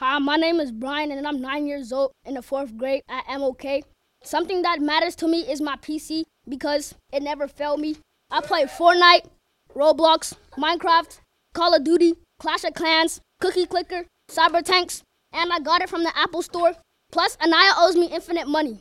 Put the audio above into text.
Hi, my name is Brian and I'm nine years old in the fourth grade at MLK. Something that matters to me is my PC because it never failed me. I play Fortnite, Roblox, Minecraft, Call of Duty, Clash of Clans, Cookie Clicker, Cyber Tanks, and I got it from the Apple Store. Plus, Anaya owes me infinite money.